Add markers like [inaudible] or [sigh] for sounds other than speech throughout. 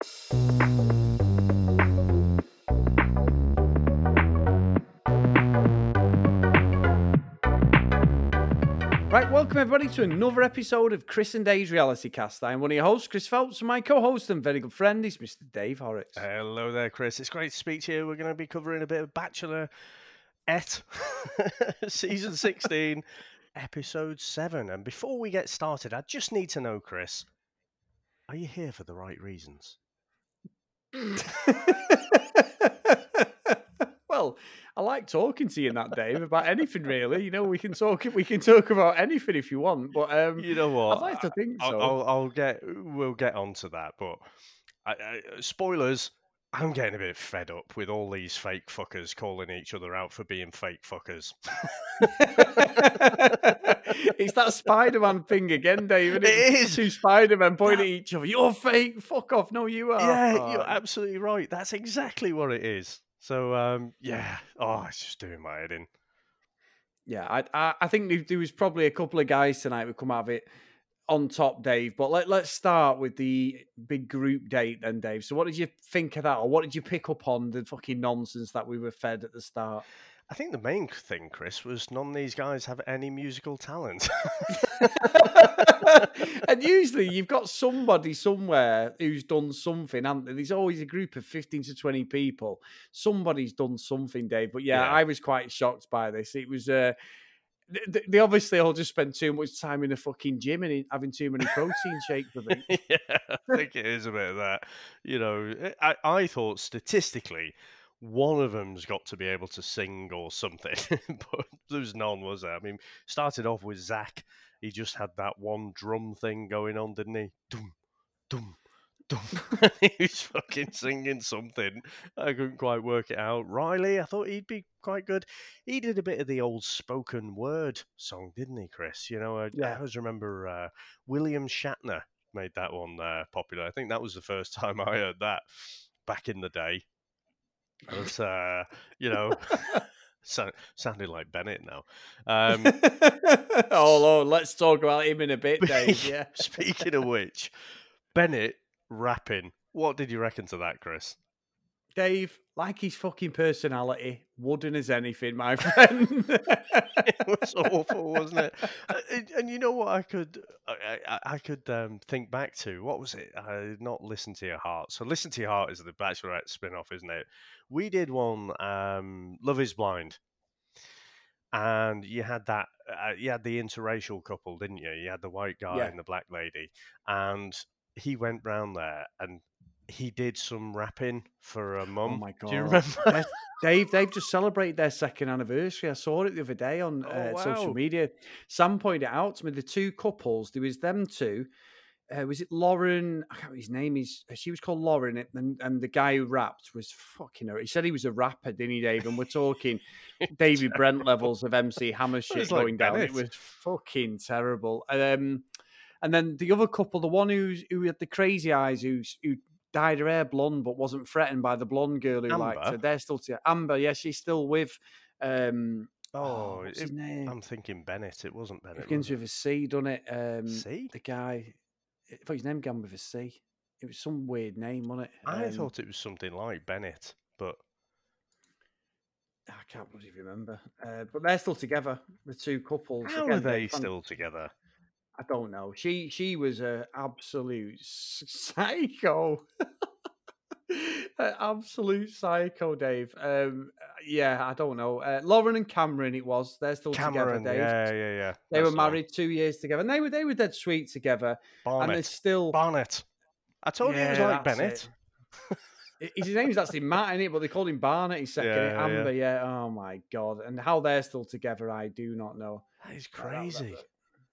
Right, welcome everybody to another episode of Chris and Dave's Reality Cast. I'm one of your hosts, Chris Phelps, and my co-host and very good friend is Mr. Dave Horrocks. Hello there, Chris. It's great to speak to you. We're going to be covering a bit of Bachelor et [laughs] season 16, [laughs] episode 7. And before we get started, I just need to know, Chris, are you here for the right reasons? [laughs] well, I like talking to you in that, Dave, about anything really. You know, we can talk we can talk about anything if you want, but um, You know what? I'd like to think I'll, so. I'll, I'll get. We'll get onto that, but I, I, spoilers. I'm getting a bit fed up with all these fake fuckers calling each other out for being fake fuckers. [laughs] it's that Spider-Man thing again, David. It is. two Spider-Men pointing at each other. You're fake. Fuck off. No, you are. Yeah, you're Oh, absolutely right. That's exactly what it is. So, um, yeah. Oh, it's just doing my head in. Yeah, I, I, I think there- there was probably a couple of guys tonight who come out of it on top, Dave. But let, let's start with the big group date then, Dave. So, what did you think of that, or what did you pick up on the fucking nonsense that we were fed at the start? I think the main thing, Chris, was none of these guys have any musical talent. [laughs] and usually you've got somebody somewhere who's done something, and there's always a group of 15 to 20 people. Somebody's done something, Dave. But yeah, Yeah. I was quite shocked by this. It was uh th- th- they obviously all just spent too much time in the fucking gym and having too many protein shakes. [laughs] Yeah, I think it is a bit of that. You know, eh, I, I thought statistically, one of them's got to be able to sing or something, [laughs] but there's none, was there? I mean, started off with Zach. He just had that one drum thing going on, didn't he? Dum, dum. [laughs] he was fucking singing something. I couldn't quite work it out. Riley, I thought he'd be quite good. He did a bit of the old spoken word song, didn't he, Chris? You know, I, Yeah. I always remember uh, William Shatner made that one uh, popular. I think that was the first [laughs] time I heard that back in the day. But, uh, you know, [laughs] so, sounded like Bennett now. Um, oh Lord, let's talk about him in a bit, Dave. Yeah. Speaking of which, Bennett rapping. What did you reckon to that, Chris? Dave, like his fucking personality, wooden as anything, my [laughs] friend. [laughs] it was awful, wasn't it? Uh, and, and you know what I could I, I, I could um, think back to? What was it? I did not listen to your heart. So listen to your heart is the Bachelorette spin-off, isn't it? We did one. Um, Love is blind. And you had that, uh, you had the interracial couple, didn't you? You had the white guy Yeah. and the black lady, and he went round there and he did some rapping for a mum. Oh my god! Do you remember? Dave, they've just celebrated their second anniversary. I saw it the other day on Oh, uh, social media. Sam pointed out to me. The two couples, there was them two. Uh, was it Lauren? I can't remember his name. Is she was called Lauren, and and the guy who rapped was fucking her. He said he was a rapper, didn't he, Dave? And we're talking [laughs] David Brent levels of MC Hammer shit was like going down. It was fucking terrible. Um, and then the other couple, the one who's who had the crazy eyes, who's who dyed her hair blonde but wasn't threatened by the blonde girl who liked her. They're still together. Amber, yeah, she's still with. Um, Oh, what's it- his name? I'm thinking Bennett. It wasn't Bennett. It begins with a C, doesn't it? Um, it? C? The guy. I thought his name began with a C. It was some weird name, wasn't it? I Um, thought it was something like Bennett, but I can't bloody remember. Uh, but they're still together, the two couples. how Again, are they're they still together? I don't know. She she was a absolute psycho. [laughs] An absolute psycho, Dave. Um, yeah, I don't know. Uh, Lauren and Cameron, it was. They're still Cameron, together, Dave. yeah, yeah, yeah. They were that's one. married two years together, and they were they were dead sweet together. And they're Barnett. still. Barnett. I told you it was like Bennett. His name's actually Matt, in it, but they called him Barnett. He's second. Yeah, yeah. Amber, yeah. Oh my god! And how they're still together, I do not know. That is crazy.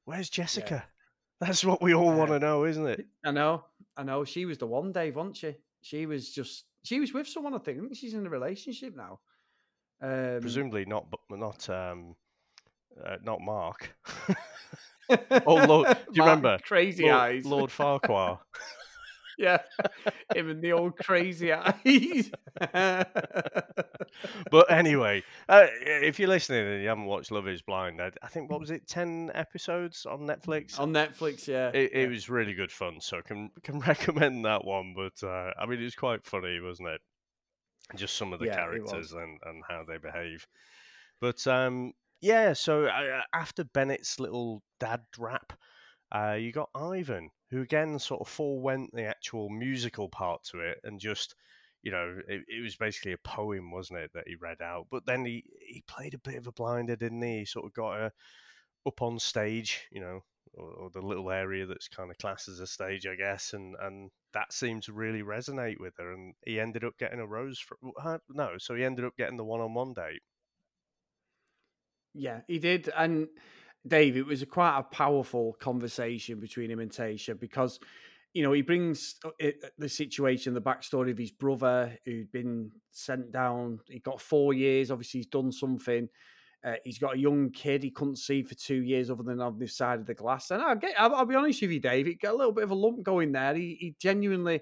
Where's Jessica? [laughs] That's what we all Uh, want to know, isn't it? I know, I know. She was the one, Dave, wasn't she? She was just. She was with someone. I think. I think she's in a relationship now. Um, Presumably not, bu- not, um, uh, not Mark. [laughs] [laughs] Oh, Lord, do you Mark remember? Crazy Lord, eyes. Lord Farquaad. Yeah, [laughs] him and the old crazy eyes. [laughs] but anyway, uh, if you're listening and you haven't watched Love Is Blind, I, I, think what was it, ten episodes on Netflix? On Netflix, yeah. It, yeah. was really good fun, so I can can [laughs] recommend that one. But uh, I mean, it was quite funny, wasn't it? Just some of the Yeah, characters and and how they behave. But um, yeah, so uh, after Bennett's little dad rap, uh, you got Ivan, who again sort of forewent the actual musical part to it and just, you know, it, it was basically a poem, wasn't it, that he read out. But then he, he played a bit of a blinder, didn't he? He sort of got her up on stage, you know, or, or the little area that's kind of classed as a stage, I guess, and and that seemed to really resonate with her. And he ended up getting a rose for no, so he ended up getting the one-on-one date. Yeah, he did. And Dave, it was a quite a powerful conversation between him and Tayshia because, you know, he brings uh, it, the situation, the backstory of his brother who'd been sent down. He got four years. Obviously, he's done something. Uh, he's got a young kid he couldn't see for two years, other than on this side of the glass. And I'll, get, I'll, I'll be honest with you, Dave, it got a little bit of a lump going there. He, he genuinely,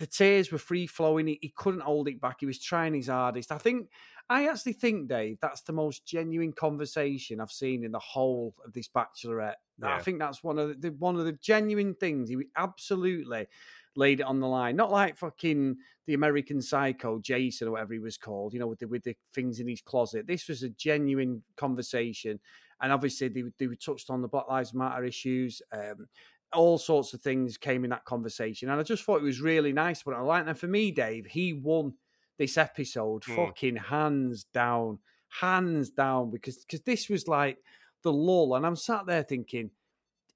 the tears were free flowing. He, he couldn't hold it back. He was trying his hardest. I think I actually think, Dave, that's the most genuine conversation I've seen in the whole of this Bachelorette. Yeah. I think that's one of the one of the genuine things. He absolutely laid it on the line. Not like fucking the American Psycho, Jason or whatever he was called. You know, with the with the things in his closet. This was a genuine conversation, and obviously they they were touched on the Black Lives Matter issues. Um, all sorts of things came in that conversation, and I just thought it was really nice. But I like that for me, Dave. He won this episode, Mm. fucking hands down, hands down, because because this was like the lull, and I'm sat there thinking,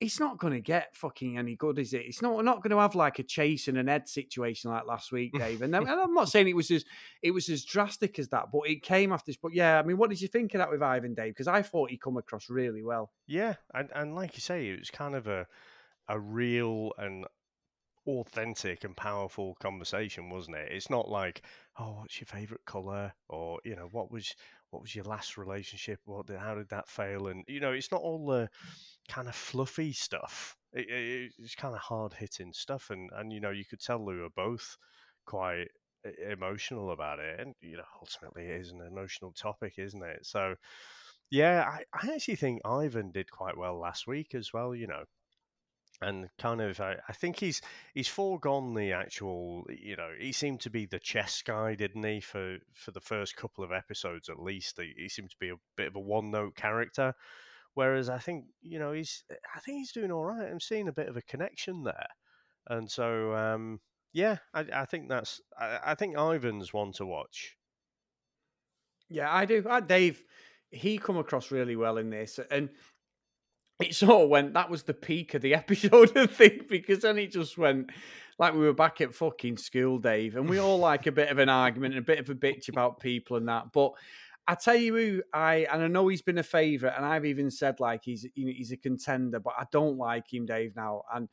it's not going to get fucking any good, is it? It's not we're not going to have like a chase and an Ed situation like last week, [laughs] Dave. And, then, and I'm not saying it was as it was as drastic as that, but it came after this. But yeah, I mean, what did you think of that with Ivan, Dave? Because I thought he come across really well. Yeah, and, and like you say, it was kind of a a real and authentic and powerful conversation, wasn't it? It's not like, oh, what's your favorite color, or you know, what was what was your last relationship? What did, how did that fail? And you know, it's not all the kind of fluffy stuff. It, it, it's kind of hard hitting stuff, and and you know, you could tell they were both quite emotional about it, and you know, ultimately, it is an emotional topic, isn't it? So. Yeah, I, I actually think Ivan did quite well last week as well, you know and kind of I, I think he's he's foregone the actual you know he seemed to be the chess guy didn't he for for the first couple of episodes at least. He, he seemed to be a bit of a one note character whereas i think you know he's i think he's doing all right. I'm seeing a bit of a connection there. And so um yeah i, I think that's I, I think ivan's one to watch. Yeah, I do. Uh, Dave, he come across really well in this, and it sort of went. That was the peak of the [laughs] episode, I think, because then it just went like we were back at fucking school, Dave, and we all [laughs] like a bit of an argument and a bit of a bitch about people and that. But I tell you who I and I know he's been a favourite, and I've even said like he's you know, he's a contender, but I don't like him, Dave. Now, and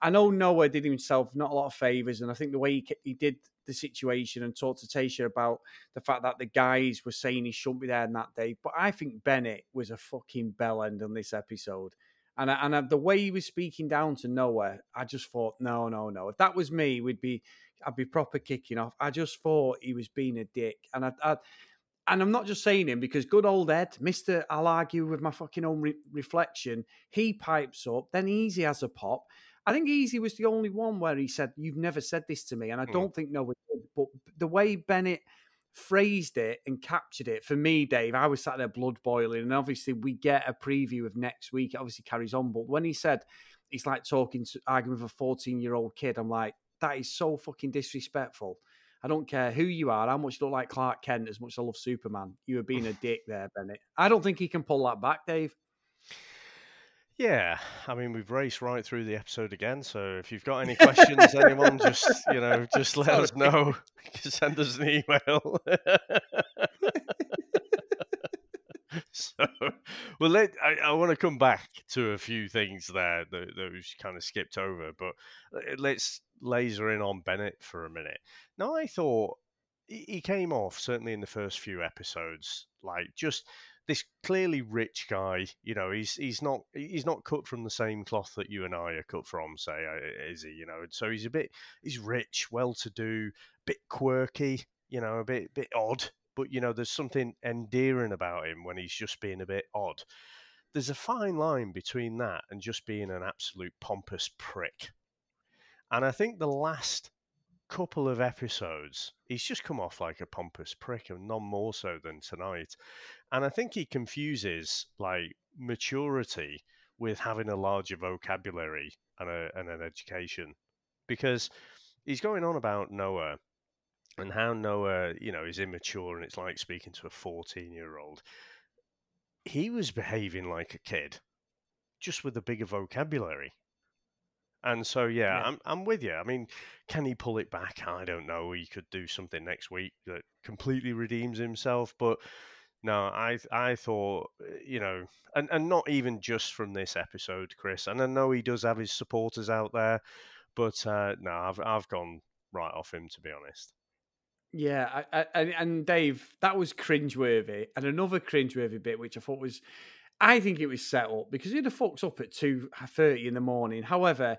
I know Noah did himself not a lot of favors, and I think the way he, he did the situation and talked to Tayshia about the fact that the guys were saying he shouldn't be there in that day. But I think Bennett was a fucking bell end on this episode. And, I, and I, the way he was speaking down to Noah, I just thought, no, no, no. If that was me, we'd be, I'd be proper kicking off. I just thought he was being a dick, and I, I and I'm not just saying him because good old Ed, Mister, I'll argue with my fucking own re- reflection. He pipes up, then Easy has a pop. I think Easy was the only one where he said, "You've never said this to me," and I Hmm. don't think Noah did. But the way Bennett phrased it and captured it for me, Dave, I was sat there blood boiling, and obviously we get a preview of next week. It obviously carries on, but when he said it's like talking to arguing with a 14 year old kid, I'm like, that is so fucking disrespectful. I don't care who you are, how much you look like Clark Kent, as much as I love Superman. You were being a dick there, Bennett. I don't think he can pull that back, Dave. Yeah, I mean we've raced right through the episode again. So if you've got any questions, anyone, just you know, just let us know. [laughs] Send us an email. [laughs] so, well, let, I, I want to come back to a few things there that, was kind of skipped over, but uh, let's laser in on Bennett for a minute. Now, I thought he came off certainly in the first few episodes, like just this clearly rich guy. You know, he's he's not he's not cut from the same cloth that you and I are cut from. Say, uh, is he? You know, so he's a bit he's rich, well to do, bit quirky. You know, a bit bit odd. But you know, there's something endearing about him when he's just being a bit odd. There's a fine line between that and just being an absolute pompous prick. And I think the last couple of episodes, he's just come off like a pompous prick, and none more so than tonight. And I think he confuses like maturity with having a larger vocabulary and, a, and an education, because he's going on about Noah and how Noah, you know, is immature and it's like speaking to a 14 year old. He was behaving like a kid, just with a bigger vocabulary. And so, yeah, Yeah. I'm I'm with you. I mean, can he pull it back? I don't know. He could do something next week that completely redeems himself, but no, I I thought uh, you know, and and not even just from this episode, Chris. And I know he does have his supporters out there, but uh, no, I've I've gone right off him to be honest. Yeah, I, I, and, and Dave, that was cringeworthy. And another cringeworthy bit, which I thought was, I think it was set up because he'd have fucked up at two uh, thirty in the morning. However,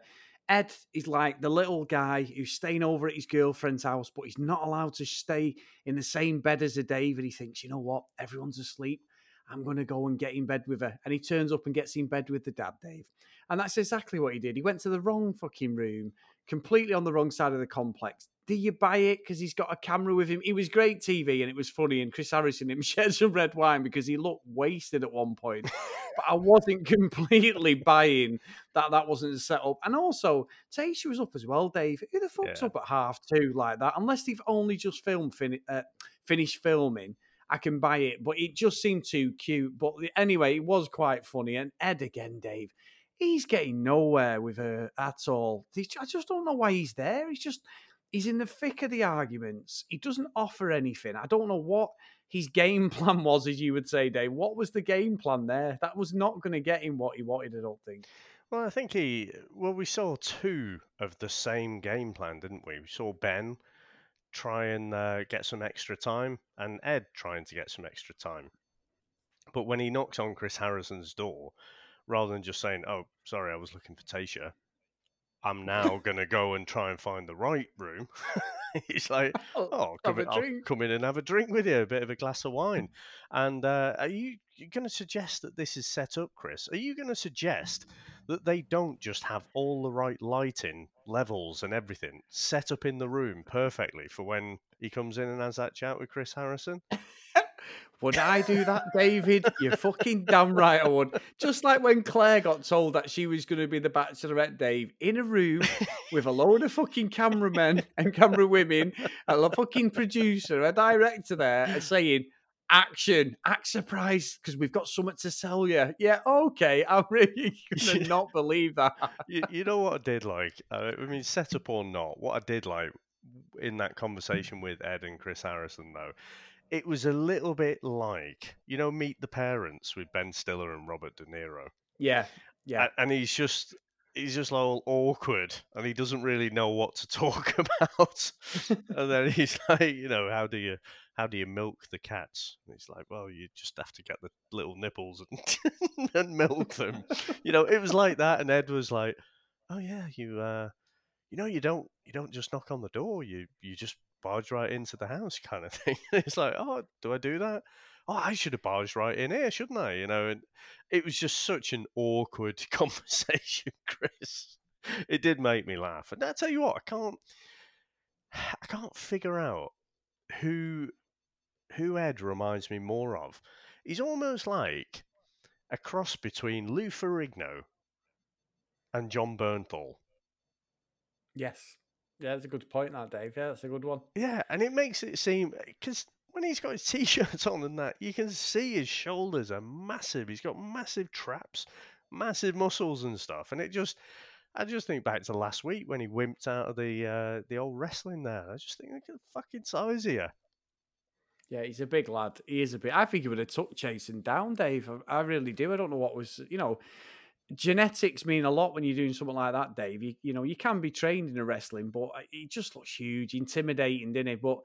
Ed is like the little guy who's staying over at his girlfriend's house, but he's not allowed to stay in the same bed as a Dave. And he thinks, you know what, everyone's asleep. I'm going to go and get in bed with her. And he turns up and gets in bed with the dad, Dave. And that's exactly what he did. He went to the wrong fucking room, completely on the wrong side of the complex. Do you buy it? Because he's got a camera with him. He was great TV and it was funny. And Chris Harrison him [laughs] shared some red wine because he looked wasted at one point. but I wasn't completely [laughs] buying that that wasn't a setup. And also, say she was up as well, Dave. Who the fuck's Yeah. up at half two like that? Unless they've only just filmed fin- uh, finished filming. I can buy it, but it just seemed too cute. But anyway, it was quite funny. And Ed again, Dave, he's getting nowhere with her at all. I just don't know why he's there. He's just he's in the thick of the arguments. He doesn't offer anything. I don't know what his game [laughs] plan was, as you would say, Dave. What was the game plan there? That was not going to get him what he wanted. I don't think. Well, I think he. Well, we saw two of the same game plan, didn't we? We saw Ben try and uh, get some extra time, and Ed trying to get some extra time. But when he knocks on Chris Harrison's door, rather than just saying, "Oh, sorry, I was looking for Tayshia," I'm now [laughs] gonna go and try and find the right room. [laughs] He's like, "Oh, have come in, I'll come in and have a drink with you, a bit of a glass of wine." [laughs] And uh, are you you going to suggest that this is set up, Chris? Are you going to suggest that they don't just have all the right lighting levels and everything set up in the room perfectly for when he comes in and has that chat with Chris Harrison? Would I do that, David? You're fucking damn right I would. Just like when Clare got told that she was going to be the Bachelorette, Dave, in a room with a load of fucking cameramen and camera women, a fucking producer, a director there, and saying, Action, act surprised because we've got something to sell you. Yeah, okay. [laughs] I'm really going to not believe that. you, you know what I did like? Uh, I mean, set up or not, what I did like in that conversation with Ed and Chris Harrison, though, it was a little bit like, you know, Meet the Parents with Ben Stiller and Robert De Niro. Yeah, yeah. And he's just he's just all awkward and he doesn't really know what to [laughs] talk about and then he's [laughs] like you know how do you how do you milk the cats and he's like well you just have to get the little nipples and, [laughs] and milk them you know it was like that and ed was like oh yeah you uh you know you don't you don't just knock on the door you you just barge right into the house [laughs] kind of thing it's like oh do i do that oh, I should have barged right in here, shouldn't I? You know, and it was just such an awkward [laughs] conversation, Chris. It did make me laugh, and I tell you what, I can't, [sighs] I can't figure out who, who Ed reminds me more of. He's almost like a cross between Lou Ferrigno and Jon Bernthal. Yes. Yeah, that's a good point, that, Dave. Yeah, that's a good one. Yeah, and it makes it seem because when he's got his [laughs] t-shirts on and that, you can see his shoulders are massive. He's got massive traps, massive muscles and stuff, and it just. I just think back to last week when he wimped out of the uh, the old wrestling there. I just think look at the fucking size here. Yeah, he's a big lad. He is a big. I think he would have took Jason down, Dave. I, I really do. I don't know what was, you know, genetics mean a lot when you're doing something like that, Dave. You, you know, you can be trained in a wrestling, but uh, he just looks huge, intimidating, didn't he? But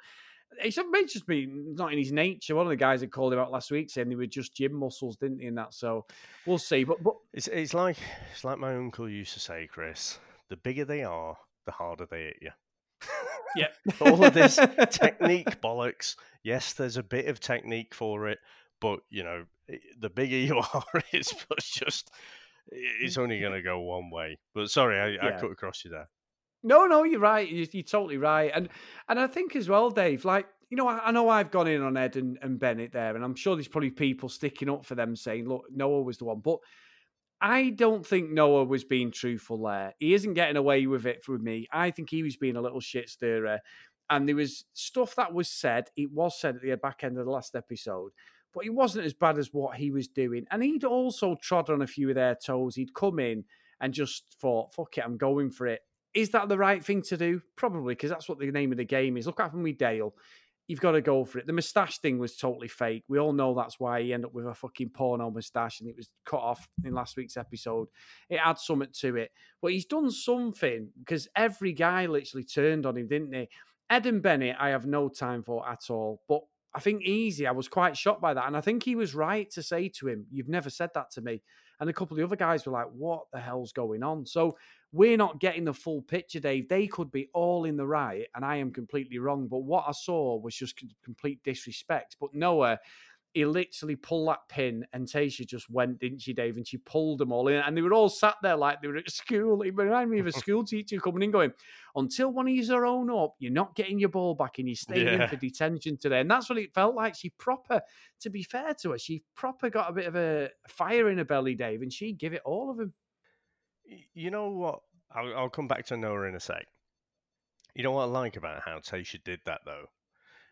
It's it just be not in his nature. One of the guys that called him out last week saying they were just gym muscles, didn't he? And that, so we'll see. But but It's it's like it's like my uncle used to say, Chris. The bigger they are, the harder they hit you. yeah, [laughs] All of this [laughs] technique bollocks. Yes, there's a bit of technique for it, but you know, the bigger you [laughs] are, it's just it's only going to go one way. But sorry, I, I cut across you there. No, no, you're right. You're, you're totally right. And and I think as well, Dave, like, you know, I, I know I've gone in on Ed and, and Bennett there, and I'm sure there's probably people sticking up for them saying, look, Noah was the one. But I don't think Noah was being truthful there. He isn't getting away with it for me. I think he was being a little shit stirrer. And there was stuff that was said. It was said at the back end of the last episode, but it wasn't as bad as what he was doing. And he'd also trod on a few of their toes. He'd come in and just thought, fuck it, I'm going for it. Is that the right thing to do? Probably, because that's what the name of the game is. Look at happened with Dale. You've got to go for it. The moustache thing was totally fake. We all know that's why he ended up with a fucking porno moustache and it was cut off in last week's episode. It had something to it. But he's done something because every guy literally turned on him, didn't they? Ed and Bennett, I have no time for at all. But I think Easy, I was quite shocked by that. And I think he was right to say to him, You've never said that to me. And a couple of the other guys were like, What the hell's going on? So we're not getting the full picture, Dave. They could be all in the right, and I am completely wrong. But what I saw was just complete disrespect. But Noah, he literally pulled that pin, and Tayshia just went, didn't she, Dave? And she pulled them all in, and they were all sat there like they were at [laughs] school. It reminded me of a [laughs] school teacher coming in, going, "Until one of you are own up, you're not getting your ball back, and you're staying in for detention today." And that's what it felt like. She proper, to be fair to her, she proper got a bit of a fire in her belly, Dave, and she give it all of him. You know what? I'll, I'll come back to Noah in a sec. You know what I like about how Tayshia did that though?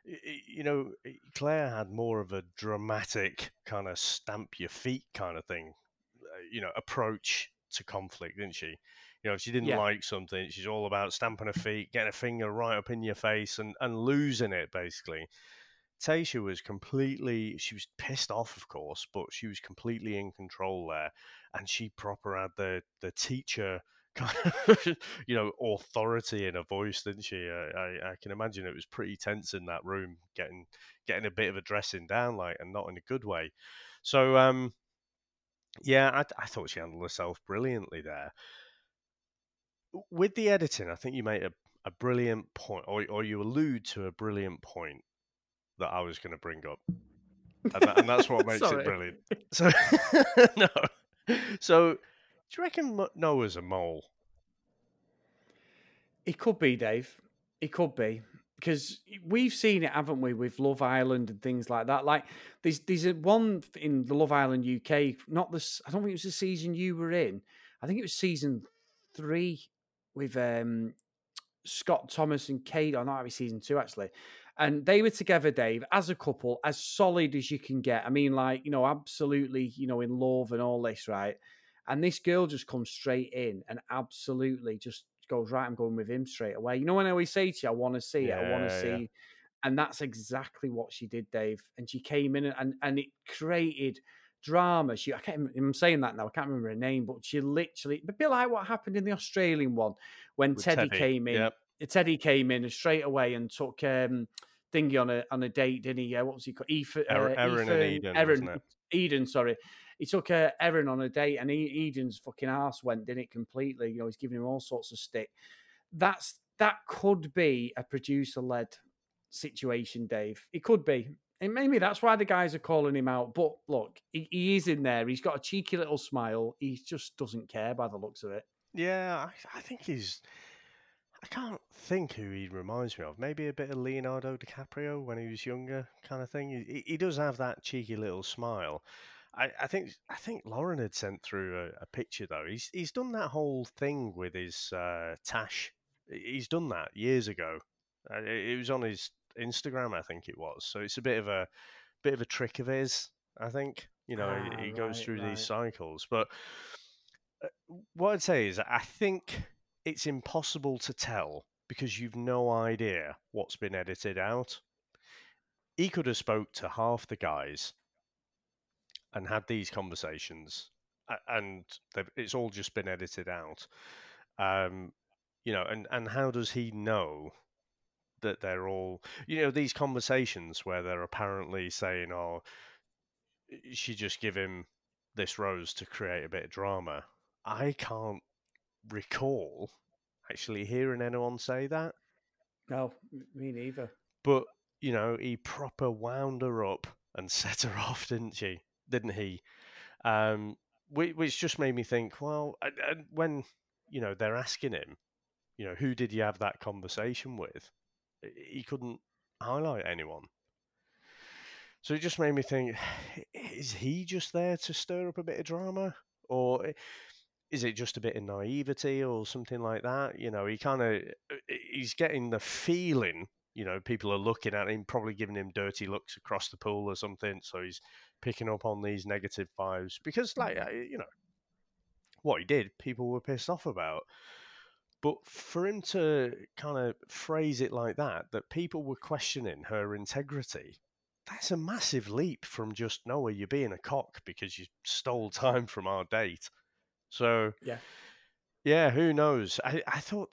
You know, Clare had more of a dramatic kind of stamp your feet kind of thing, uh, you know, approach to conflict, didn't she? You know, if she didn't Yeah. like something, she's all about stamping her feet, getting a finger right up in your face and, and losing it, basically. Tayshia was completely, she was pissed off, of course, but she was completely in control there. And she proper had the, the teacher kind of, [laughs] you know, authority in her voice, didn't she? I, I, I can imagine it was pretty tense in that room, getting getting a bit of a dressing down, like, and not in a good way. So, um, yeah, I, I thought she handled herself brilliantly there. With the editing, I think you made a, a brilliant point, or, or you allude to a brilliant point that I was going to bring up. And, that, and that's what [laughs] makes it brilliant. So, [laughs] no. So, you reckon Noah's a mole? It could be, Dave. It could be because we've seen it, haven't we, with Love Island and things like that. Like there's there's one in the Love Island UK. Not this. I don't think it was the season you were in. I think it was season three with um, Scott Thomas and Kate. Or not, it was season two actually. And they were together, Dave, as a couple, as solid as you can get. I mean, like you know, absolutely, you know, in love and all this, right? And this girl just comes straight in and absolutely just goes, right, I'm going with him straight away. You know, when I always say to you, I want to see it, I want to Yeah, yeah. see. And that's exactly what she did, Dave. And she came in and, and it created drama. She, I can't, I'm saying that now, I can't remember her name, but she literally, a bit like what happened in the Australian one when Teddy, Teddy, came in. yep. Teddy came in straight away and took um, Dingy on a on a date, didn't he? Yeah, what was he called? Ethan, uh, and Eden, Erin. Eden, sorry. He took uh, Erin on a date, and Eden's fucking ass went, didn't it? Completely. You know, he's giving him all sorts of stick. That's that could be a producer led situation, Dave. It could be. And maybe that's why the guys are calling him out. But look, he, he is in there. He's got a cheeky little smile. He just doesn't care by the looks of it. Yeah, I, I think he's. I can't think who he reminds me of. Maybe a bit of Leonardo DiCaprio when he was younger, kind of thing. He- he does have that cheeky little smile. I, I think I think Lauren had sent through a, a picture though. He's he's done that whole thing with his uh, Tash. He's done that years ago. Uh, it, it was on his Instagram, I think it was. So it's a bit of a bit of a trick of his. I think you know he- Ah, he, goes right, through right. these cycles, but uh, what I'd say is I think it's impossible to tell because you've no idea what's been edited out. He could have spoke to half the guys and had these conversations, and they've- it's all just been edited out. Um, you know, and and how does he know that they're all, you know, these conversations where they're apparently saying, "Oh, she just give him this rose to create a bit of drama." I can't recall actually hearing anyone say that. No, me neither. But you know, he proper wound her up and [laughs] set her off, didn't she? Didn't he? Um, which just made me think. Well, when you know they're asking him, you know, who did you have that conversation with? He couldn't highlight anyone. So it just made me think: Is he just there to stir up a bit of drama, or eh, is it just a bit of naivety or something like that? You know, he kind of eh, eh, he's getting the feeling. You know, people are looking at him, probably giving him dirty looks across the pool or something. So he's picking up on these negative vibes because, like, mm. you know, what he did, people were pissed off about. But for him to kind of phrase it like that, that people were questioning her integrity, that's a massive leap from just Noah, you're being a cock because you stole [laughs] time from our date so yeah, yeah, who knows? I, I thought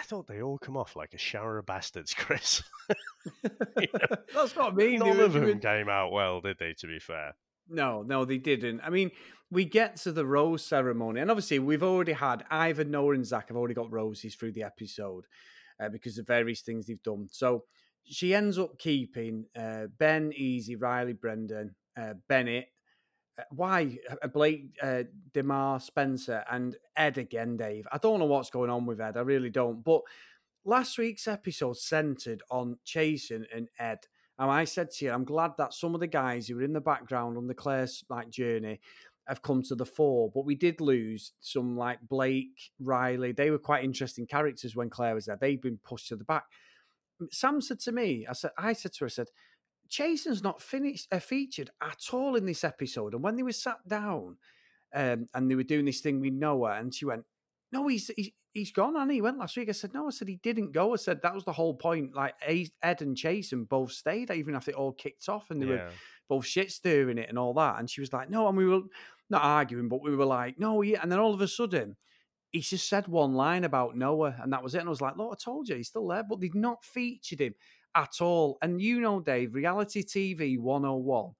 I thought they all come off like a shower of bastards, [laughs] Chris. [laughs] [laughs] you know, That's what I mean. None of them came out well, did they? To be fair. No, no, they didn't. I mean, we get to the rose ceremony, and obviously, we've already had Ivan, Noah, and Zach have already got roses through the episode uh, because of various things they've done. So she ends up keeping uh, Ben, Easy, Riley, Brendan, uh, Bennett, why uh, Blake uh, Demar Spencer and Ed again, Dave? I don't know what's going on with Ed. I really don't. But last week's episode centered on Chasen and Ed. And I said to you, I'm glad that some of the guys who were in the background on the Clare's like journey have come to the fore. But we did lose some like Blake, Riley. They were quite interesting characters when Clare was there. They've been pushed to the back. Sam said to me, I said, I said to her, I said, Jason's not finished uh, featured at all in this episode. And when they were sat down um, and they were doing this thing with Noah, and she went, "No, he's he's, he's gone." And he went last week. I said, "No," I said he didn't go. I said that was the whole point. Like Ed and Jason both stayed, even after it all kicked off, and they yeah. were both shit stirring it and all that. And she was like, "No," and we were not arguing, but we were like, "No, yeah." And then all of a sudden. He just said one line about Noah, and that was it. And I was like, "Look, I told you, he's still there," but they'd not featured him at all. And you know, Dave, reality TV 101,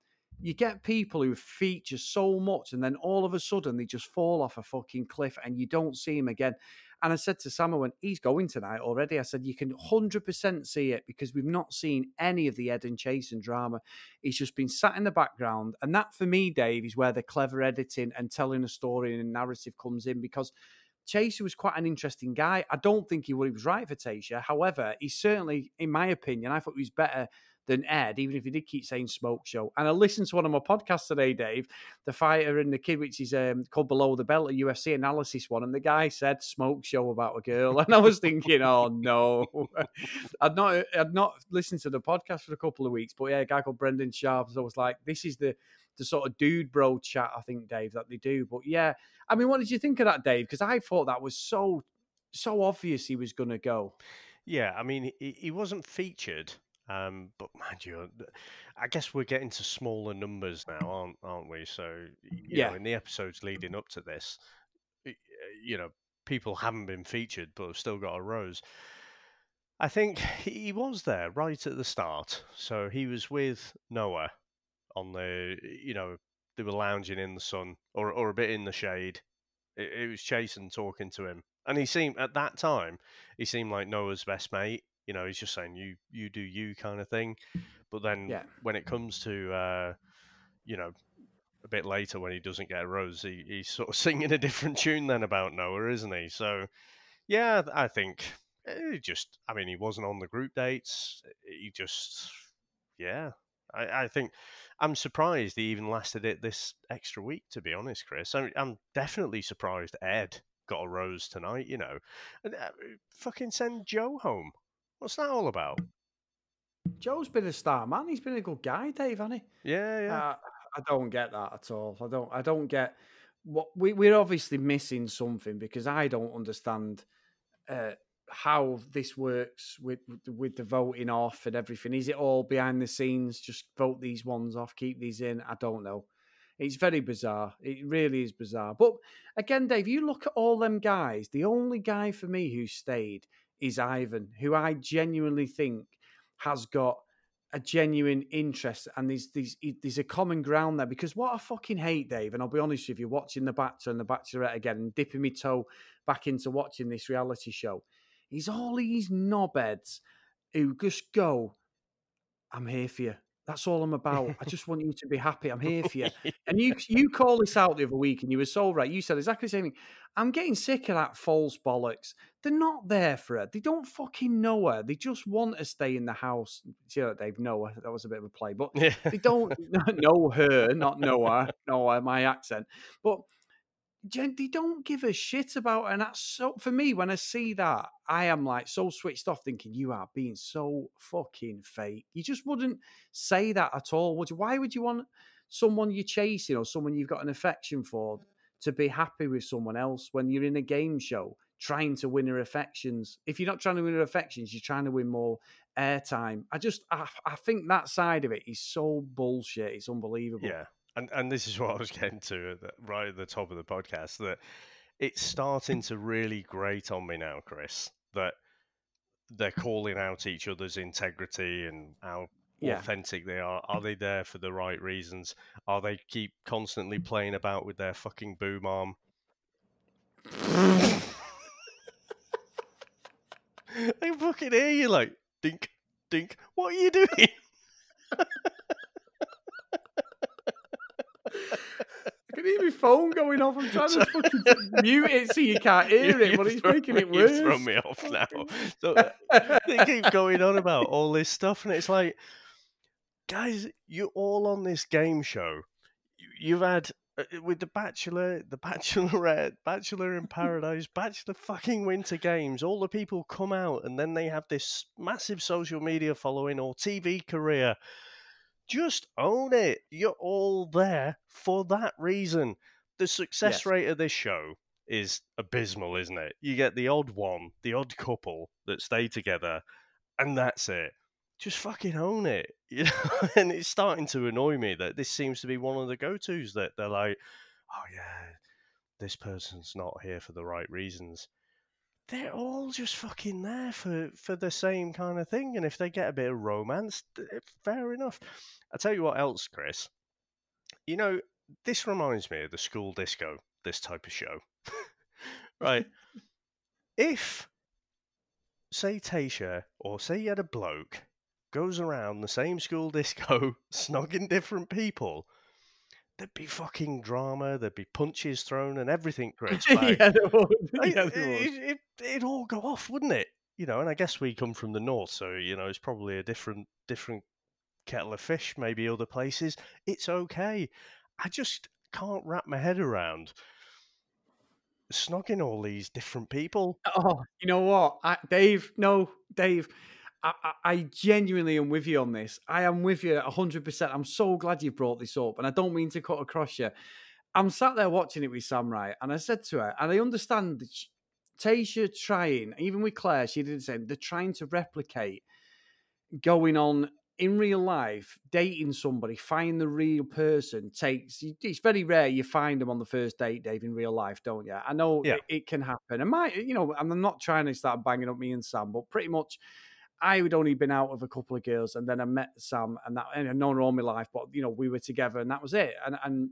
you get people who feature so much and then all of a sudden they just fall off a fucking cliff and you don't see him again. And I said to Sam, I went, he's going tonight already. I said, you can 100% see it because we've not seen any of the Ed and Chase and drama. He's just been sat in the background. And that, for me, Dave, is where the clever editing and telling a story and a narrative comes in because – Chasen was quite an interesting guy. I don't think he was right for Tayshia. However, he certainly, in my opinion, I thought he was better than Ed, even if he did keep saying smoke show. And I listened to one of my podcasts today, Dave, the fighter and the kid, which is um, called Below the Belt, a UFC analysis one, and the guy said smoke show about a girl, and I was thinking, oh no, [laughs] I'd not, I'd not listened to the podcast for a couple of weeks, but yeah, a guy called Brendan Schaub, was like, this is the the sort of dude bro chat, I think, Dave, that they do. But yeah, I mean, what did you think of that, Dave? Because I thought that was so so obvious he was going to go. Yeah, I mean, he, he wasn't featured, um, but mind you, I guess we're getting to smaller numbers now, aren't aren't we? So yeah, know, in the episodes leading up to this, you know, people haven't been featured, but have still got a rose. I think he was there right at the start. So he was with Noah on the, you know, they were lounging in the sun or, or a bit in the shade. It, it was Jason talking to him. And he seemed, at that time, he seemed like Noah's best mate. You know, he's just saying, you, you do you kind of thing. But then yeah. when it comes to, uh, you know, a bit later when he doesn't get a rose, he, he's sort of [laughs] singing a different tune then about Noah, isn't he? So, yeah, I think it just, I mean, he wasn't on the group dates. He just, yeah, I, I think I'm surprised he even lasted it this extra week. To be honest, Chris, I, am definitely surprised Ed got a rose tonight. You know, and uh, fucking send Joe home. What's that all about? Joe's been a star man. He's been a good guy, Dave, hasn't he? Yeah, yeah. Uh, I don't get that at all. I don't. I don't get what we, we're obviously missing something because I don't understand. Uh, how this works with with the voting off and everything. Is it all behind the scenes? Just vote these ones off, keep these in. I don't know. It's very bizarre. It really is bizarre. But again, Dave, you look at all them guys. The only guy for me who stayed is Ivan, who I genuinely think has got a genuine interest and there's, there's there's a common ground there because what I fucking hate, Dave, and I'll be honest with you, watching The Bachelor and The Bachelorette again and dipping my toe back into watching this reality show, is all these knobheads who just go, I'm here for you. That's all I'm about. I just want you to be happy. I'm here for you. And you [laughs] you call this out the other week, and you were so right. You said exactly the same thing. I'm getting sick of that false bollocks. They're not there for her. They don't fucking know her. They just want to stay in the house. See that, Dave? Know her. Uh, that was a bit of a play, but Yeah. they don't [laughs] know her, not know her, [laughs] know her, my accent. But they don't give a shit about. And that's so for me, when I see that, I am like so switched off thinking you are being so fucking fake. You just wouldn't say that at all, would you? Why would you want someone you're chasing or someone you've got an affection for mm. to be happy with someone else when you're in a game show trying to win her affections? If you're not trying to win her affections, you're trying to win more airtime. I just I, I think that side of it is so bullshit. It's unbelievable. Yeah, and and this is [laughs] what I was getting to at the, right at the top of the podcast that it's starting to really grate on me now, Chris, that they're calling out each other's integrity and how Yeah. authentic they are. Are they there for the right reasons? Are they keep constantly playing about with their fucking boom arm? [laughs] [laughs] I fucking hear you like dink, dink. What are you doing? I can hear my phone going off. I'm trying to [laughs] fucking mute it so you can't [laughs] hear it, but it's thrown making me- it [laughs] worse. You've thrown me off now. So, they keep going on about all this stuff, and it's like, guys, you're all on this game show. You- You've had uh, with the Bachelor, the Bachelorette, Bachelor in Paradise, Bachelor fucking Winter Games. All the people come out, and then they have this massive social media following or TV career. Just own it. You're all there for that reason. The success Yes. rate of this show is abysmal, isn't it? You get the odd one, the odd couple that stay together, and that's it. Just fucking own it, [laughs] you know. and it's starting to annoy me that this seems to be one of the go-tos that they're like, "Oh yeah, this person's not here for the right reasons." They're all just fucking there for for the same kind of thing, and if they get a bit of romance, eh, fair enough. I'll tell you what else, Chris. You know, this reminds me of the school disco. This type of show, [laughs] right? if say Tayshia or say you had a bloke goes around the same school disco [laughs] snogging different people, there'd be fucking drama, there'd be punches thrown and everything, [laughs] Chris. like, yeah, there would. Yeah, would. it, it, it'd all go off, wouldn't it? You know, and I guess we come from the north, so you know it's probably a different different kettle of fish. Maybe other places, it's okay. I just can't wrap my head around snogging all these different people. Oh, you know what, I, Dave? No, Dave. I, I, genuinely am with you on this. I am with you hundred percent. I'm so glad you brought this up, and I don't mean to cut across you. I'm sat there watching it with Sam, right? And I said to her, and I understand that she- Tayshia trying, even with Clare, she did the same. They're trying to replicate going on in real life, dating somebody, find the real person takes. It's very rare you find them on the first date, Dave, in real life, don't you? I know Yeah. it, it can happen. And my, you know, I'm not trying to start banging up me and Sam, but pretty much. I had only been out with a couple of girls, and then I met Sam, and that and I'd known her all my life. But you know, we were together, and that was it. And and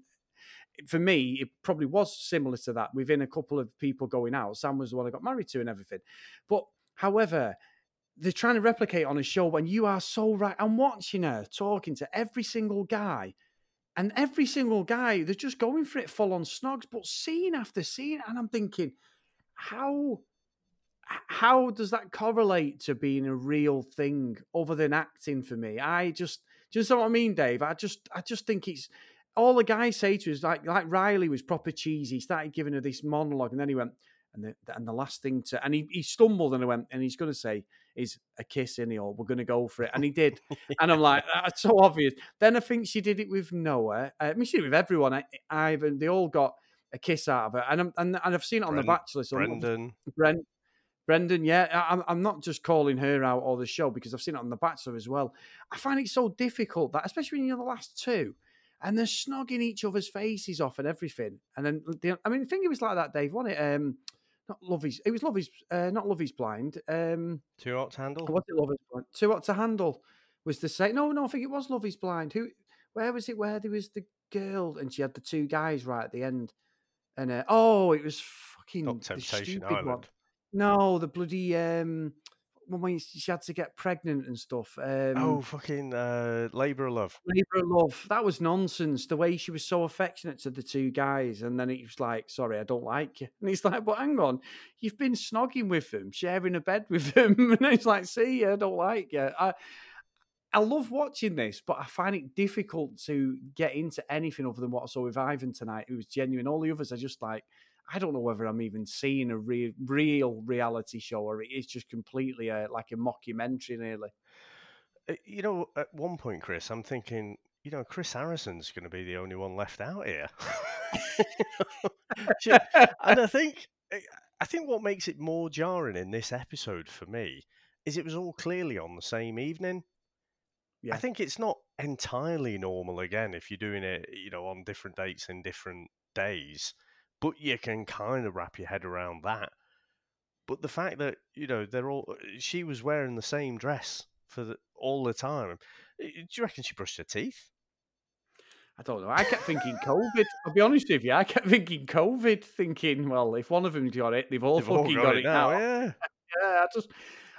for me, it probably was similar to that. Within a couple of people going out, Sam was the one I got married to, and everything. But however, they're trying to replicate on a show when you are so right. I'm watching her talking to every single guy, and every single guy, they're just going for it full on snogs, but scene after scene. And I'm thinking, how how does that correlate to being a real thing other than acting for me? I just just know what I mean, Dave. I just I just think it's all the guys say to us like like Riley was proper cheesy. He started giving her this monologue, and then he went. And the, and the last thing to and he, he stumbled and I went and he's going to say is a kiss in the or we're going to go for it and he did and I'm like that's so obvious then I think she did it with Noah uh, I mean she did it with everyone I, Ivan they all got a kiss out of it and I'm, and, and I've seen it on Bren- The Bachelor so Brendan, Brent, Brendan, yeah, I'm, I'm not just calling her out or the show because I've seen it on The Bachelor as well. I find it so difficult that, especially when you're the last two, and they're snogging each other's faces off and everything. And then, the, I mean, I think it was like that, Dave, wasn't it? Um, not Love is. It was Lovey's. Uh, not Lovey's Blind. Um, Too hot to handle. was it Lovey's Blind? Too hot to handle was the same. No, no, I think it was Lovey's Blind. Who? Where was it? Where there was the girl and she had the two guys right at the end. And uh, oh, it was fucking Not Temptation Island. one. No, the bloody um, when she had to get pregnant and stuff. Um, oh, fucking uh, Labour of Love. Labour of Love. That was nonsense. The way she was so affectionate to the two guys, and then it was like, "Sorry, I don't like you." [laughs] And he's like, "But hang on, you've been snogging with them, sharing a bed with [laughs] them," and it's like, "See, I don't like you." I, I love watching this, but I find it difficult to get into anything other than what I saw with Ivan tonight. It was genuine. All the others are just like, I don't know whether I'm even seeing a real, real reality show or it is just completely a, like a mockumentary, nearly. Uh, You know, at one point, Chris, I'm thinking, you know, Chris Harrison's going to be the only one left out here. [laughs] And I think, eh, I think what makes it more jarring in this episode for me is it was all clearly on the same evening. Yeah. I think it's not entirely normal again if you're doing it, you know, on different dates and different days, but you can kind of wrap your head around that. But the fact that you know they're all, she was wearing the same dress for the, all the time. eh, Do you reckon she brushed her teeth? I don't know. I kept thinking COVID. I'll be honest with you. I kept thinking COVID, thinking, well, if one of them's got it, they've all They've all fucking got, it now. yeah. [laughs] Yeah, I just,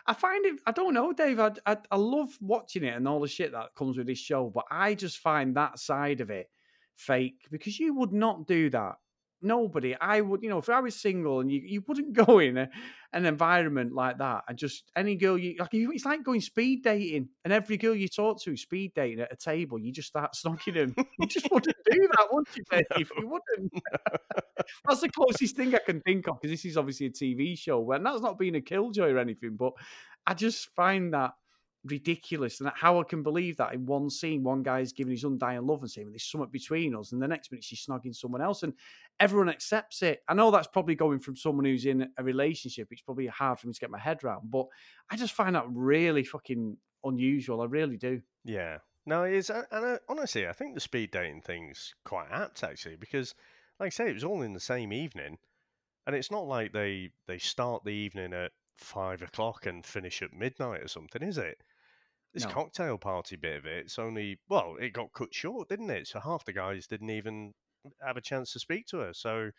I find it. I don't know, Dave. I, I I love watching it and all the shit that comes with this show, but I just find that side of it fake because you would not do that. Nobody. I would, you know, if I was single and you, you wouldn't [laughs] go in a, an environment like that and just any girl you like. You, it's like going speed dating, and every girl you talk to speed dating at a table, you just start snogging them. You just wouldn't [laughs] do that, would you, Dave? You wouldn't. [laughs] That's the closest thing I can think of because this is obviously a TV show, and that's not being a killjoy or anything. But I just find that ridiculous, and how I can believe that in one scene, one guy's giving his undying love and saying there's something between us, and the next minute she's snogging someone else, and everyone accepts it. I know that's probably going from someone who's in a relationship. It's probably hard for me to get my head around, but I just find that really fucking unusual. I really do. Yeah. No, it is. And uh, honestly, I think the speed dating thing's quite apt actually, because, like I say, it was all in the same evening, and it's not like they they start the evening at five o'clock and finish at midnight or something, is it? This No. cocktail party bit of it, it's only well, it got cut short, didn't it? So half the guys didn't even have a chance to speak to her. So,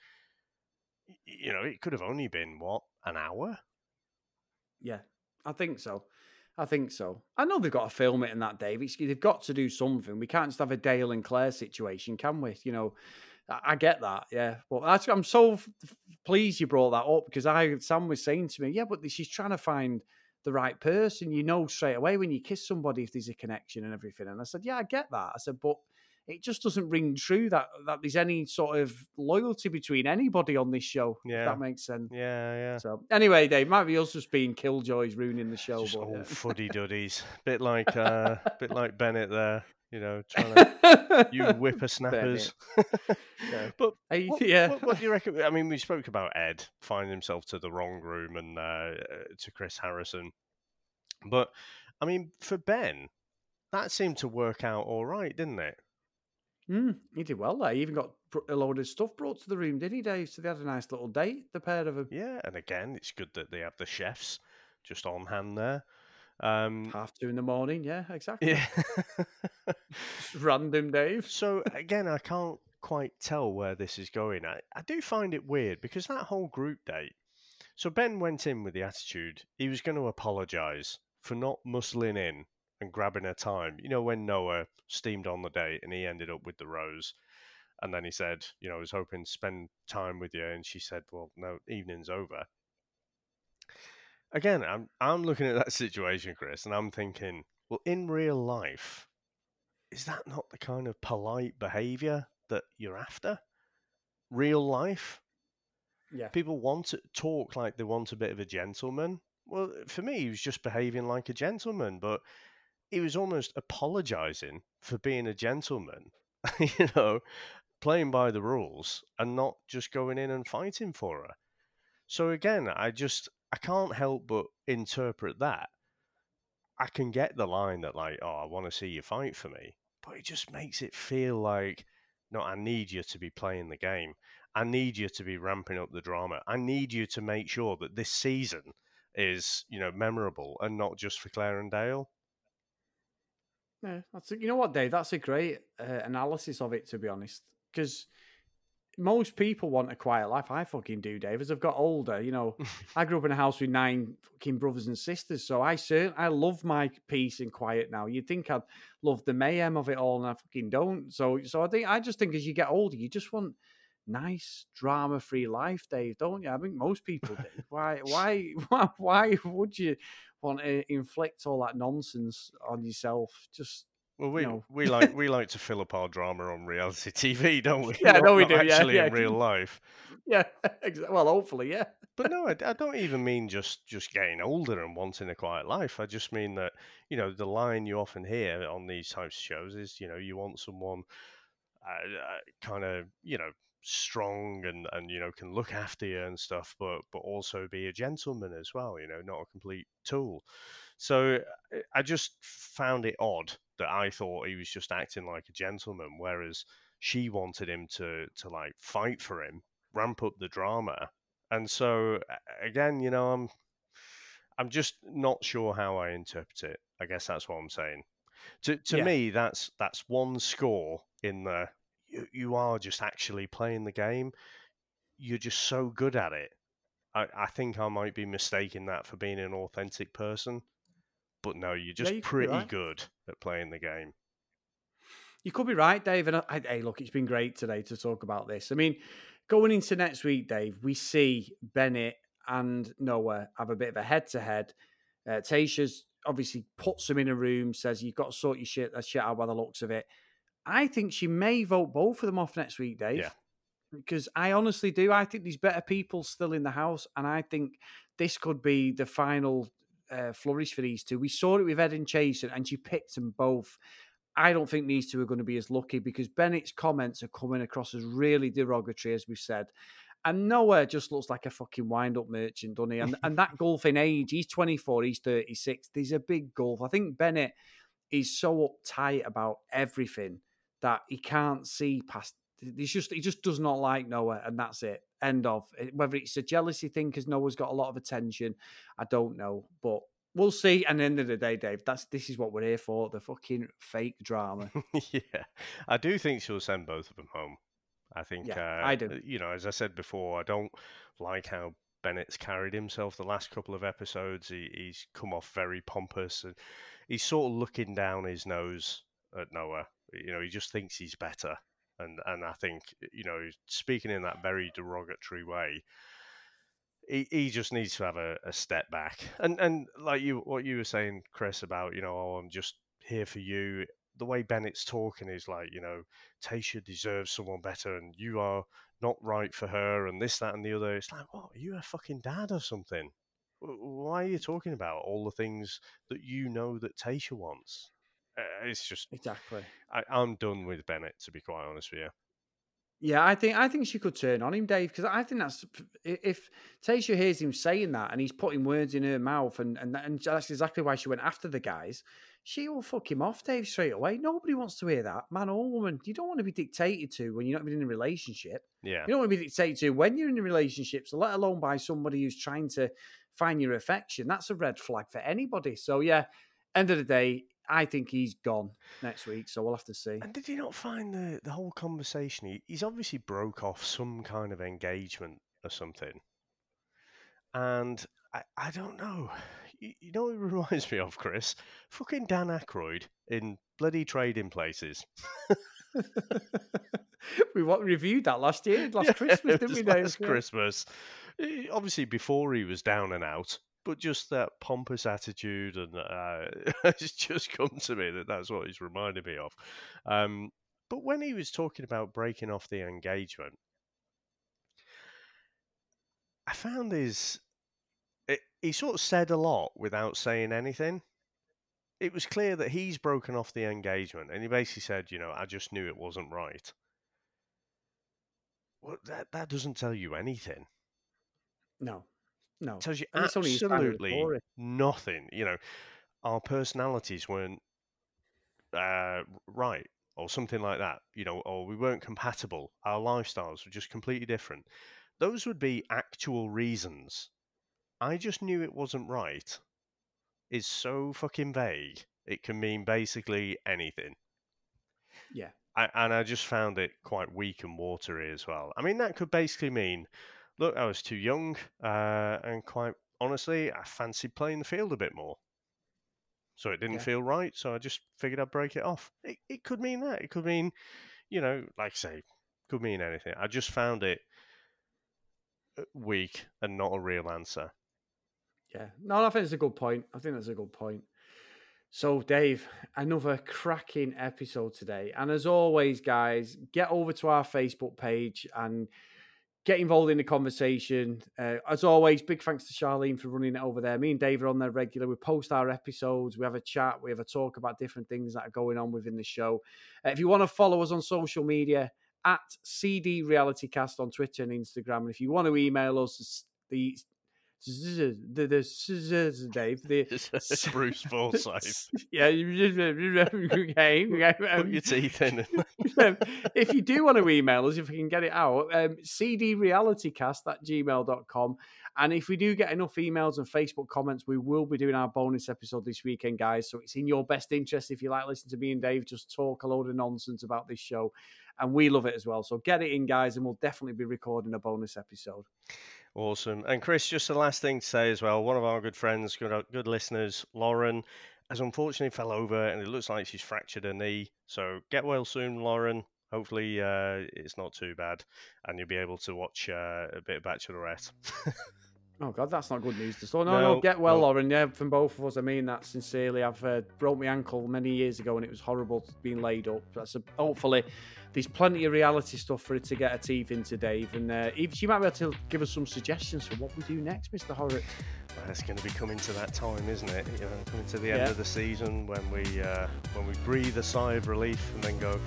you know, it could have only been what an hour. Yeah, I think so. I think so. I know they've got to film it in that, Dave. It's, they've got to do something. We can't just have a Dale and Clare situation, can we? You know, I, I get that. Yeah, but that's, I'm so f- pleased you brought that up because I Sam was saying to me, yeah, but she's trying to find the right person. You know straight away when you kiss somebody if there's a connection and everything. And I said, yeah, I get that. I said, but it just doesn't ring true that that there's any sort of loyalty between anybody on this show. If Yeah. that makes sense. Yeah, yeah. So anyway, Dave, might be us just being killjoys ruining the show. Just but, all yeah. fuddy duddies, [laughs] bit like uh, bit like Bennett there, you know, trying to [laughs] [laughs] you whippersnappers. Yeah. but Hey, what, yeah. what, what do you reckon? I mean, we spoke about Ed finding himself to the wrong room and uh, uh, to Chris Harrison, but I mean, for Ben, that seemed to work out all right, didn't it? Mm, he did well there. He even got a load of stuff brought to the room, didn't he, Dave? So they had a nice little date, the pair of them. Yeah, and again, it's good that they have the chefs just on hand there. Um, Half two in the morning. Yeah, exactly. yeah. [laughs] [laughs] Random, Dave. So again, I can't quite tell where this is going. I, I do find it weird because that whole group date. So Ben went in with the attitude he was going to apologise for not muscling in and grabbing her time. You know when Noah steamed on the date and he ended up with the rose, and then he said, you know, I was hoping to spend time with you, and she said, well, no, evening's over. Again, I'm I'm looking at that situation, Chris, and I'm thinking, well, in real life, is that not the kind of polite behavior that you're after? Real life? Yeah. People want to talk like they want a bit of a gentleman. Well, for me, he was just behaving like a gentleman, but he was almost apologizing for being a gentleman, [laughs] you know, playing by the rules and not just going in and fighting for her. So again, I just I can't help but interpret that. I can get the line that like, oh, I want to see you fight for me, but it just makes it feel like No, I need you to be playing the game. I need you to be ramping up the drama. I need you to make sure that this season is, you know, memorable and not just for Clare and Dale. Yeah, that's a, you know what, Dave. That's a great uh, analysis of it, to be honest. Because most people want a quiet life. I fucking do, Dave. As I've got older, you know, [laughs] I grew up in a house with nine fucking brothers and sisters, so I certainly I love my peace and quiet now. You'd think I'd love the mayhem of it all, and I fucking don't. So, so I think I just think as you get older, you just want nice drama-free life, Dave, don't you? I think most people do. [laughs] Why, why, why, [laughs] why would you want to inflict all that nonsense on yourself? Just well, we no. we like we like to fill up our drama on reality [laughs] TV, don't we? [laughs] Yeah, not, no, we do. Yeah, Actually, yeah. in real life. [laughs] Yeah, exactly. Well, hopefully, yeah. But no, I, I, don't even mean just just getting older and wanting a quiet life. I just mean that you know the line you often hear on these types of shows is you know you want someone uh, uh, kind of you know strong and and you know can look after you and stuff but but also be a gentleman as well you know not a complete tool so uh, i just found it odd that i thought he was just acting like a gentleman whereas she wanted him to to like fight for him ramp up the drama and so again you know i'm i'm just not sure how i interpret it i guess that's what i'm saying to to Yeah. me that's that's one score in the you, you are just actually playing the game. You're just so good at it. I, I think I might be mistaking that for being an authentic person. But no, you're just you pretty right. good at playing the game. You could be right, Dave. And I, hey, look, it's been great today to talk about this. I mean, going into next week, Dave, we see Bennett and Noah have a bit of a head to head. Uh, Tayshia's obviously puts them in a room, says you've got to sort your shit, that shit out by the looks of it. I think she may vote both of them off next week, Dave. Yeah. Because I honestly do. I think there's better people still in the house, and I think this could be the final uh, flourish for these two. We saw it with Ed and Chasen, and she picked them both. I don't think these two are going to be as lucky because Bennett's comments are coming across as really derogatory, as we've said. And Noah just looks like a fucking wind up merchant, doesn't he? And, and that golfing age, he's 24, he's 36. There's a big gulf. I think Bennett is so uptight about everything that he can't see past. He's just he just does not like Noah, and that's it. End of. Whether it's a jealousy thing because Noah's got a lot of attention, I don't know, but we'll see. And the end of the day, Dave, that's this is what we're here for: the fucking fake drama. [laughs] yeah, I do think she'll send both of them home. I think. Yeah, uh, I do. You know, as I said before, I don't like how Bennett's carried himself the last couple of episodes. He, he's come off very pompous and he's sort of looking down his nose at Noah. You know, he just thinks he's better. And and I think, you know, speaking in that very derogatory way, he, he just needs to have a, a step back. And and like you what you were saying, Chris, about, you know, oh, I'm just here for you. The way Bennett's talking is like, you know, Tayshia deserves someone better and you are not right for her and this, that and the other. It's like, what, are you a fucking dad or something? why are you talking about all the things that you know that Tayshia wants? It's just exactly. I, I'm done with Bennett, to be quite honest with you. Yeah, I think I think she could turn on him, Dave, because I think that's if Tayshia hears him saying that and he's putting words in her mouth, and and and that's exactly why she went after the guys. She will fuck him off, Dave, straight away. Nobody wants to hear that, man or woman. You don't want to be dictated to when you're not even in a relationship. Yeah, you don't want to be dictated to when you're in a relationship, so let alone by somebody who's trying to find your affection. That's a red flag for anybody. So yeah, end of the day, I think he's gone next week, so we'll have to see. And did you not find the the whole conversation? He, he's obviously broke off some kind of engagement or something, and I, I don't know. You, you know, what it [laughs] reminds me of Chris, fucking Dan Aykroyd in bloody Trading Places. [laughs] we what reviewed that last year, [laughs] last Yeah, Christmas, didn't we, last Christmas. Obviously, before he was down and out, but just that pompous attitude, and uh, [laughs] it's just come to me that that's what he's reminded me of. Um, but when he was talking about breaking off the engagement, I found his. It, he sort of said a lot without saying anything. It was clear that he's broken off the engagement, and he basically said, "You know, I just knew it wasn't right." Well, that that doesn't tell you anything. No, no. tells you And it's only his side of the absolutely nothing. You know, our personalities weren't uh, right, or something like that, you know, or we weren't compatible, our lifestyles were just completely different. Those would be actual reasons. I just knew it wasn't right. Is so fucking vague. It can mean basically anything. Yeah. I, and I just found it quite weak and watery as well. I mean, that could basically mean, look, I was too young, uh, and quite honestly, I fancied playing the field a bit more. So it didn't Yeah. feel right, so I just figured I'd break it off. It, it could mean that. It could mean, you know, like I say, could mean anything. I just found it uh, weak and not a real answer. Yeah. No, I think it's a good point. I think that's a good point. So, Dave, another cracking episode today. And as always, guys, get over to our Facebook page and get involved in the conversation. Uh, as always, big thanks to Charlene for running it over there. Me and Dave are on there regular. We post our episodes, we have a chat, we have a talk about different things that are going on within the show. Uh, if you want to follow us on social media, at CD Reality Cast on Twitter and Instagram. And if you want to email us, the the the, Dave the Bruce Forsyth. yeah, you just okay. Put your teeth in. [laughs] if you do want to email us, if we can get it out, um, cdrealitycast at gmail.com. And if we do get enough emails and Facebook comments, we will be doing our bonus episode this weekend, guys. So it's in your best interest if you like listening to me and Dave just talk a load of nonsense about this show. And we love it as well. So get it in, guys, and we'll definitely be recording a bonus episode. Awesome. And Chris, just the last thing to say as well. One of our good friends, good uh, good listeners, Lauren, has unfortunately fell over, and it looks like she's fractured her knee. So get well soon, Lauren. Hopefully, uh, it's not too bad, and you'll be able to watch uh, a bit of Bachelorette. [laughs] Oh God, that's not good news to store. No, no, No, get well, no. Lauren. Yeah, from both of us. I mean that sincerely. I've uh, broke my ankle many years ago, and it was horrible being laid up. That's a, hopefully there's plenty of reality stuff for her to get her teeth into, Dave. And uh, even she might be able to give us some suggestions for what we do next, Mister Horrocks. Well, it's going to be coming to that time, isn't it? You know, coming to the end Yeah. of the season when we uh, when we breathe a sigh of relief and then go,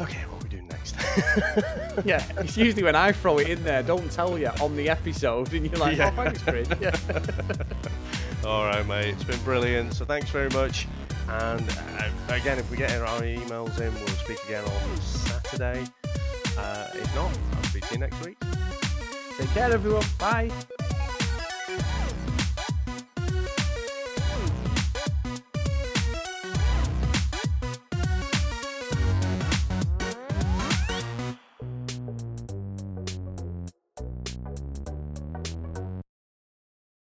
okay, what are we doing next? [laughs] yeah, it's usually when I throw it in there, don't tell you on the episode, and you're like, Yeah. oh, thanks, Chris. [laughs] Yeah. All right, mate. It's been brilliant. So thanks very much. And uh, again, if we get our emails in, we'll speak again on Saturday. Uh, if not, I'll speak to you next week. Take care, everyone. Bye.